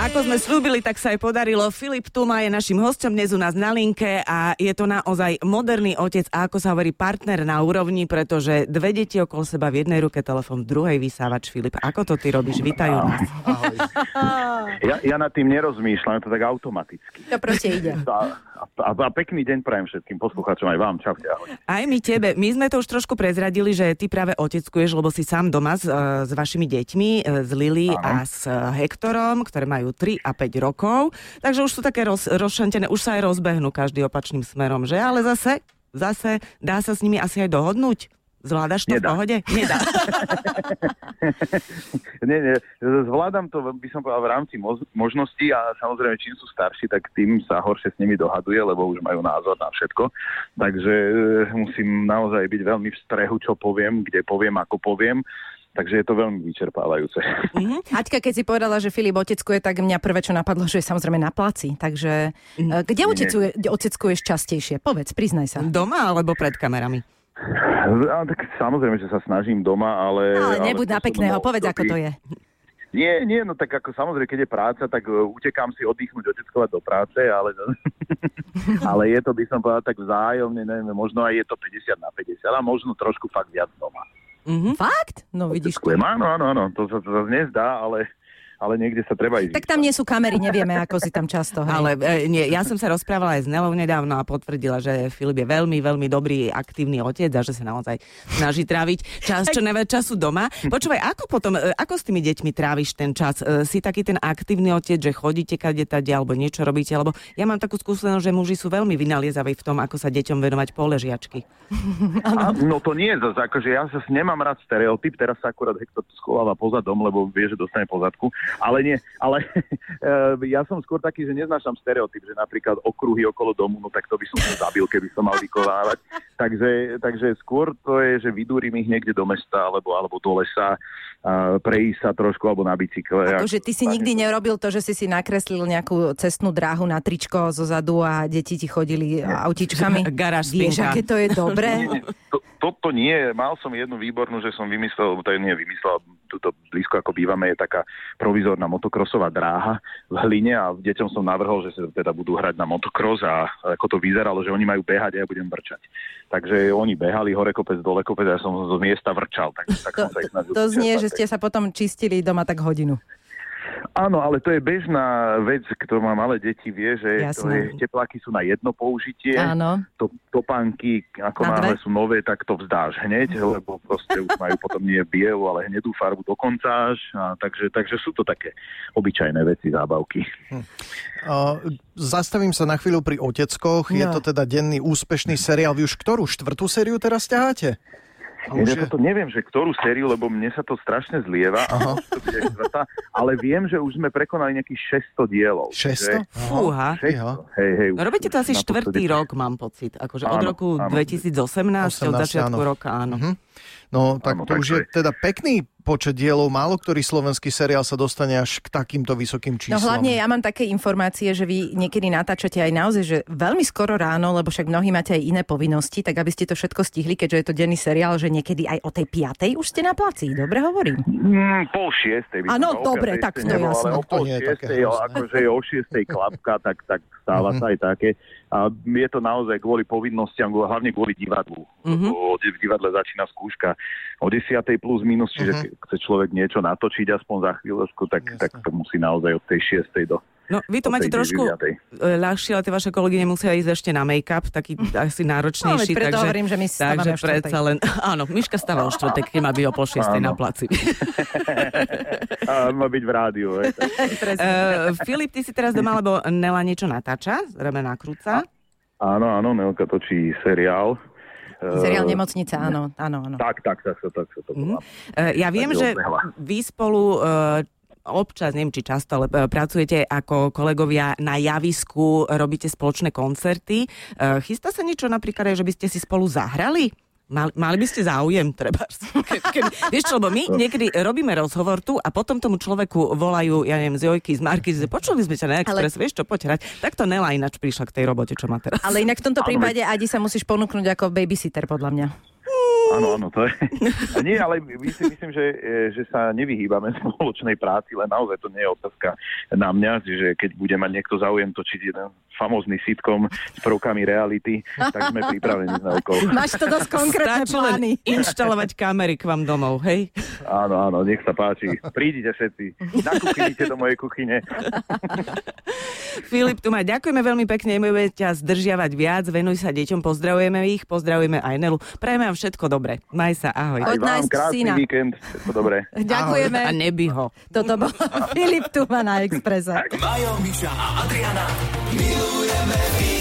Ako sme slúbili, tak sa aj podarilo. Filip Tuma je našim hostom dnes u nás na linke a je to naozaj moderný otec a ako sa hovorí partner na úrovni, pretože dve deti okolo seba v jednej ruke, telefon v druhej vysávač. Filip, ako to ty robíš? Vítajú nás. Ja, ja nad tým nerozmýšľam, je to tak automaticky. To proste ide. A, a, pekný deň prajem všetkým poslucháčom aj vám. Čaute, ahoj. Aj my tebe. My sme to už trošku prezradili, že ty práve oteckuješ, lebo si sám doma s, e, s vašimi deťmi, e, s Lily a s e, Hektorom, ktoré majú 3 a 5 rokov. Takže už sú také roz, rozšantené, už sa aj rozbehnú každý opačným smerom, že? Ale zase, zase dá sa s nimi asi aj dohodnúť? Zvládaš to Nedá. v pohode? Nedá. nie, nie, zvládam to, by som povedal, v rámci možností a samozrejme, čím sú starší, tak tým sa horšie s nimi dohaduje, lebo už majú názor na všetko. Takže e, musím naozaj byť veľmi v strehu, čo poviem, kde poviem, ako poviem. Takže je to veľmi vyčerpávajúce. Mhm. Aťka, keď si povedala, že Filip oteckuje, tak mňa prvé, čo napadlo, že je samozrejme na placi. Takže eh, kde oteckuješ častejšie? Povedz, priznaj sa. Doma alebo pred kamerami? A, tak samozrejme, že sa snažím doma, ale... Ale nebuď na v poslednom pekného, povedz, ako to je. Nie, nie, no tak ako samozrejme, keď je práca, tak uh, utekám si oddychnúť, oteckovať do práce, ale, ale je to, by som povedal, tak vzájomne, neviem, možno aj je to 50 na 50, a možno trošku fakt viac doma. Mhm. Fakt? No vidíš to. Áno, áno, áno, to sa to zase nezdá, ale, ale niekde sa treba ísť. Tak tam nie sú kamery, nevieme, ako si tam často. Hej. Ale e, nie, ja som sa rozprávala aj s Nelou nedávno a potvrdila, že Filip je veľmi, veľmi dobrý, aktívny otec a že sa naozaj snaží tráviť čas, čo najviac času doma. Počúvaj, ako potom, e, ako s tými deťmi tráviš ten čas? E, Si taký ten aktívny otec, že chodíte kade tade, alebo niečo robíte? Lebo ja mám takú skúsenosť, že muži sú veľmi vynaliezaví v tom, ako sa deťom venovať po ležiačky. A, no to nie je zase, akože ja zase nemám rád stereotyp, teraz sa akurát Hector schováva poza dom, lebo vie, že dostane pozadku, ale nie, ale eh, ja som skôr taký, že neznášam stereotyp, že napríklad okruhy okolo domu, no tak to by som zabil, keby som mal vykonávať. Takže, takže skôr to je, že vydúrim ich niekde do mesta, alebo, alebo do lesa, prejsť sa trošku, alebo na bicykle. Akože ty si nikdy nerobil to, že si si nakreslil nejakú cestnú dráhu na tričko zo zadu a deti ti chodili autičkami. Garáž Vieš, aké to je dobré? Nie, nie, to, toto nie, mal som jednu výbornú, že som vymyslel, to je nie vymyslel, tuto blízko ako bývame je taká provizorná motokrosová dráha v hline a deťom som navrhol, že sa teda budú hrať na motokros a ako to vyzeralo, že oni majú behať a ja budem vrčať. Takže oni behali hore kopec, dole kopec a ja som z miesta vrčal. Tak, tak To, som sa to, to znie, že ste sa potom čistili doma tak hodinu. Áno, ale to je bežná vec, kto má malé deti, vie, že to Jasné. je, tepláky sú na jedno použitie. Áno. to, topánky, ako Na náhle dve? sú nové, tak to vzdáš hneď, lebo proste už majú potom nie bielu, ale hnedú farbu dokonca až. A takže, takže sú to také obyčajné veci, zábavky. Uh, zastavím sa na chvíľu pri Oteckoch. Je No. to teda denný úspešný seriál. Vy už ktorú? Štvrtú sériu teraz ťaháte? Ja je- toto neviem, že ktorú sériu, lebo mne sa to strašne zlieva, ale viem, že už sme prekonali nejakých 600 dielov. 600? Že- Fúha. 600. Hej, hej, už No robíte to asi štvrtý rok, mám pocit. Akože od Áno, roku áno. 2018, od 18, začiatku áno. roka, áno. Mhm. No tak Áno, to tak už je je. teda pekný počet dielov. Málo ktorý slovenský seriál sa dostane až k takýmto vysokým No číslom. hlavne ja mám také informácie, že vy niekedy natáčate aj naozaj, že veľmi skoro ráno, lebo však mnohí máte aj iné povinnosti, tak aby ste to všetko stihli, keďže je to denný seriál, že niekedy aj o tej piatej už ste na placi. Dobre hovorím. Mm, pol šiestej. Áno, dobre, tak to nebolo, jasné. Ale o To pol je šiestej, akože je o šiestej klapka, tak, tak stáva sa aj také. A je to naozaj kvôli povinnostiam, hlavne kvôli divadlu. Lebo v divadle začína skúška o 10. plus minus, čiže Mhm. keď chce človek niečo natočiť aspoň za chvíľočku, tak, tak to musí naozaj od tej 6. do No, vy to máte trošku 9. e, ľahšie, ale tie vaše kolegy nemusia ísť ešte na make-up, taký asi náročnejší. No, preto takže, hovorím, že my takže predsa len, áno, Miška stáva o štvrtek, keď má byť o pol šiestej na placi. A má byť v rádiu. hej. Uh, Filip, ty si teraz doma, lebo Nela niečo natáča, zrejme nakrúca. Áno, áno, Nelka točí seriál. Seriál Eh, Nemocnica, áno, áno, áno. Tak, tak, tak, tak, tak sa to Mhm. volá. Uh, ja viem, Tak že odbehla. vy spolu uh, občas, neviem či často, ale uh, pracujete ako kolegovia na javisku, robíte spoločné koncerty. Uh, chystá sa niečo napríklad aj, že by ste si spolu zahrali? Mali, mali by ste záujem, treba. Ke, ke, vieš čo, lebo my niekedy robíme rozhovor tu a potom tomu človeku volajú, ja neviem, z Jojky, z Marky, že počuli sme ťa na Express, vieš čo, poď hrať. Tak to Nela ináč prišla k tej robote, čo má teraz. Ale inak v tomto prípade Adi sa musíš ponúknuť ako babysitter, podľa mňa. Áno, áno, to je. Nie, ale my si myslím, že, e, že sa nevyhýbame spoločnej práci, len naozaj to nie je otázka na mňa, že keď bude mať niekto záujem točiť jeden famózny sitcom s prvkami reality, tak sme pripravení na okolo. Máš to dosť konkrétne Stačí plány. inštalovať kamery k vám domov, hej? Áno, áno, nech sa páči. Prídite všetci. Nakúknite do mojej kuchyne. Filip, tu ma ďakujeme veľmi pekne, nebudeme ťa zdržiavať viac, venuj sa deťom, pozdravujeme ich, pozdravujeme aj Nelu. Prajeme vám všetko dobre. Maj sa, ahoj. Aj vám krásny syna. víkend. Všetko dobré. Ďakujeme. Ahoj. A neby ho. Toto bol Filip Tuma na Exprese. Majo, Miša a Adriana. Milujeme víkend.